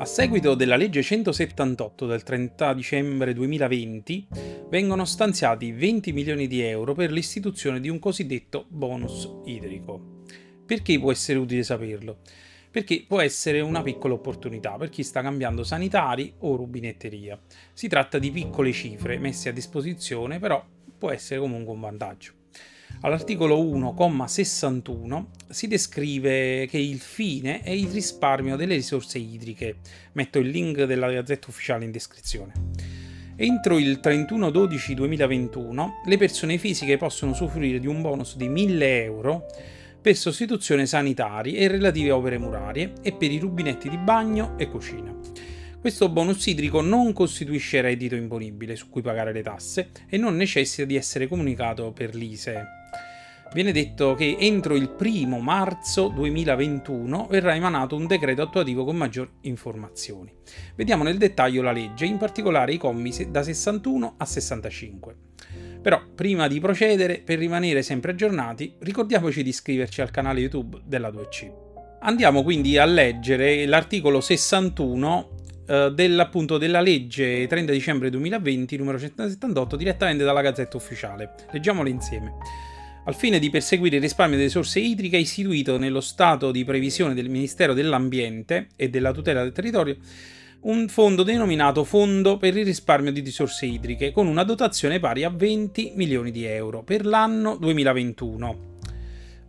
A seguito della legge 178 del 30 dicembre 2020 vengono stanziati 20 milioni di euro per l'istituzione di un cosiddetto bonus idrico. Perché può essere utile saperlo? Perché può essere una piccola opportunità per chi sta cambiando sanitari o rubinetteria. Si tratta di piccole cifre messe a disposizione, però può essere comunque un vantaggio. All'articolo 1,61 si descrive che il fine è il risparmio delle risorse idriche. Metto il link della Gazzetta Ufficiale in descrizione. Entro il 31-12-2021 le persone fisiche possono usufruire di un bonus di 1000 euro per sostituzione sanitari e relative opere murarie e per i rubinetti di bagno e cucina. Questo bonus idrico non costituisce reddito imponibile su cui pagare le tasse e non necessita di essere comunicato per l'ISE viene detto che entro il primo marzo 2021 verrà emanato un decreto attuativo con maggiori informazioni. Vediamo nel dettaglio la legge, in particolare i commi da 61 a 65. Però, prima di procedere, per rimanere sempre aggiornati, ricordiamoci di iscriverci al canale YouTube della 2C. Andiamo quindi a leggere l'articolo 61 eh, dell'appunto della legge 30 dicembre 2020 numero 178 direttamente dalla Gazzetta Ufficiale. Leggiamolo insieme al fine di perseguire il risparmio delle risorse idriche istituito nello stato di previsione del Ministero dell'Ambiente e della tutela del territorio un fondo denominato Fondo per il risparmio di risorse idriche con una dotazione pari a 20 milioni di euro per l'anno 2021.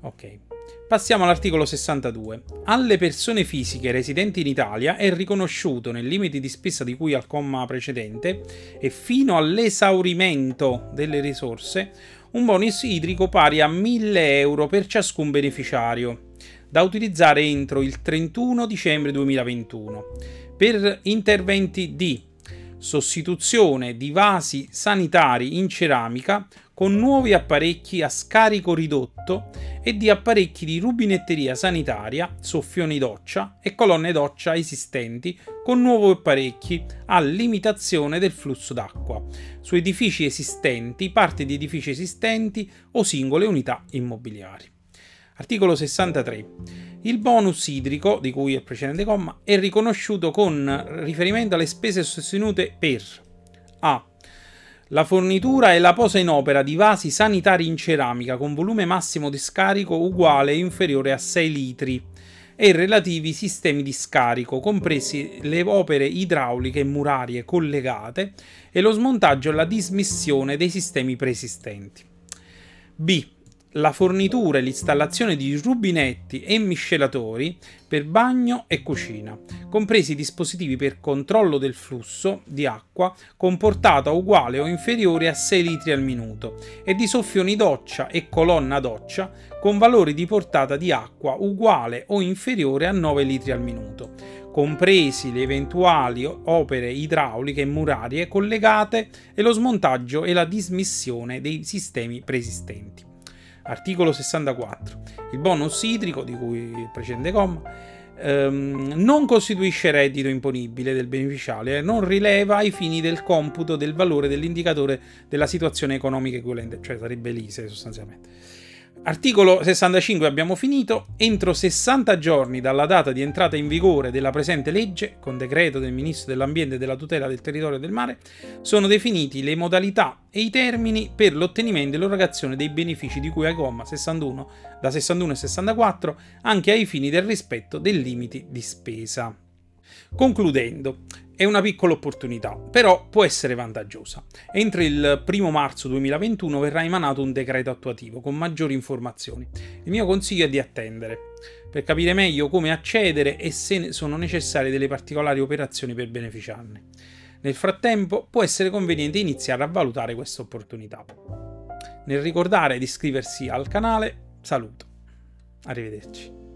Ok. Passiamo all'articolo 62. Alle persone fisiche residenti in Italia è riconosciuto nel limite di spesa di cui al comma precedente e fino all'esaurimento delle risorse un bonus idrico pari a 1000 euro per ciascun beneficiario, da utilizzare entro il 31 dicembre 2021, per interventi di sostituzione di vasi sanitari in ceramica con nuovi apparecchi a scarico ridotto e di apparecchi di rubinetteria sanitaria, soffioni doccia e colonne doccia esistenti con nuovi apparecchi a limitazione del flusso d'acqua su edifici esistenti, parti di edifici esistenti o singole unità immobiliari. Articolo 63. Il bonus idrico, di cui il precedente comma, è riconosciuto con riferimento alle spese sostenute per A la fornitura e la posa in opera di vasi sanitari in ceramica con volume massimo di scarico uguale e inferiore a 6 litri e relativi sistemi di scarico, compresi le opere idrauliche e murarie collegate e lo smontaggio e la dismissione dei sistemi preesistenti. B la fornitura e l'installazione di rubinetti e miscelatori per bagno e cucina, compresi dispositivi per controllo del flusso di acqua con portata uguale o inferiore a 6 litri al minuto e di soffioni doccia e colonna doccia con valori di portata di acqua uguale o inferiore a 9 litri al minuto, compresi le eventuali opere idrauliche e murarie collegate e lo smontaggio e la dismissione dei sistemi preesistenti. Articolo 64. Il bonus idrico, di cui il precedente comma, ehm, non costituisce reddito imponibile del beneficiario e non rileva ai fini del computo del valore dell'indicatore della situazione economica equivalente, cioè sarebbe l'ISE sostanzialmente. Articolo 65 abbiamo finito. Entro 60 giorni dalla data di entrata in vigore della presente legge, con decreto del Ministro dell'Ambiente e della tutela del territorio e del mare, sono definiti le modalità e i termini per l'ottenimento e l'erogazione dei benefici di cui ai comma 61 da 61 e 64, anche ai fini del rispetto dei limiti di spesa. Concludendo, è una piccola opportunità, però può essere vantaggiosa. Entro il 1 marzo 2021 verrà emanato un decreto attuativo con maggiori informazioni. Il mio consiglio è di attendere per capire meglio come accedere e se sono necessarie delle particolari operazioni per beneficiarne. Nel frattempo può essere conveniente iniziare a valutare questa opportunità. Nel ricordare di iscriversi al canale, saluto. Arrivederci.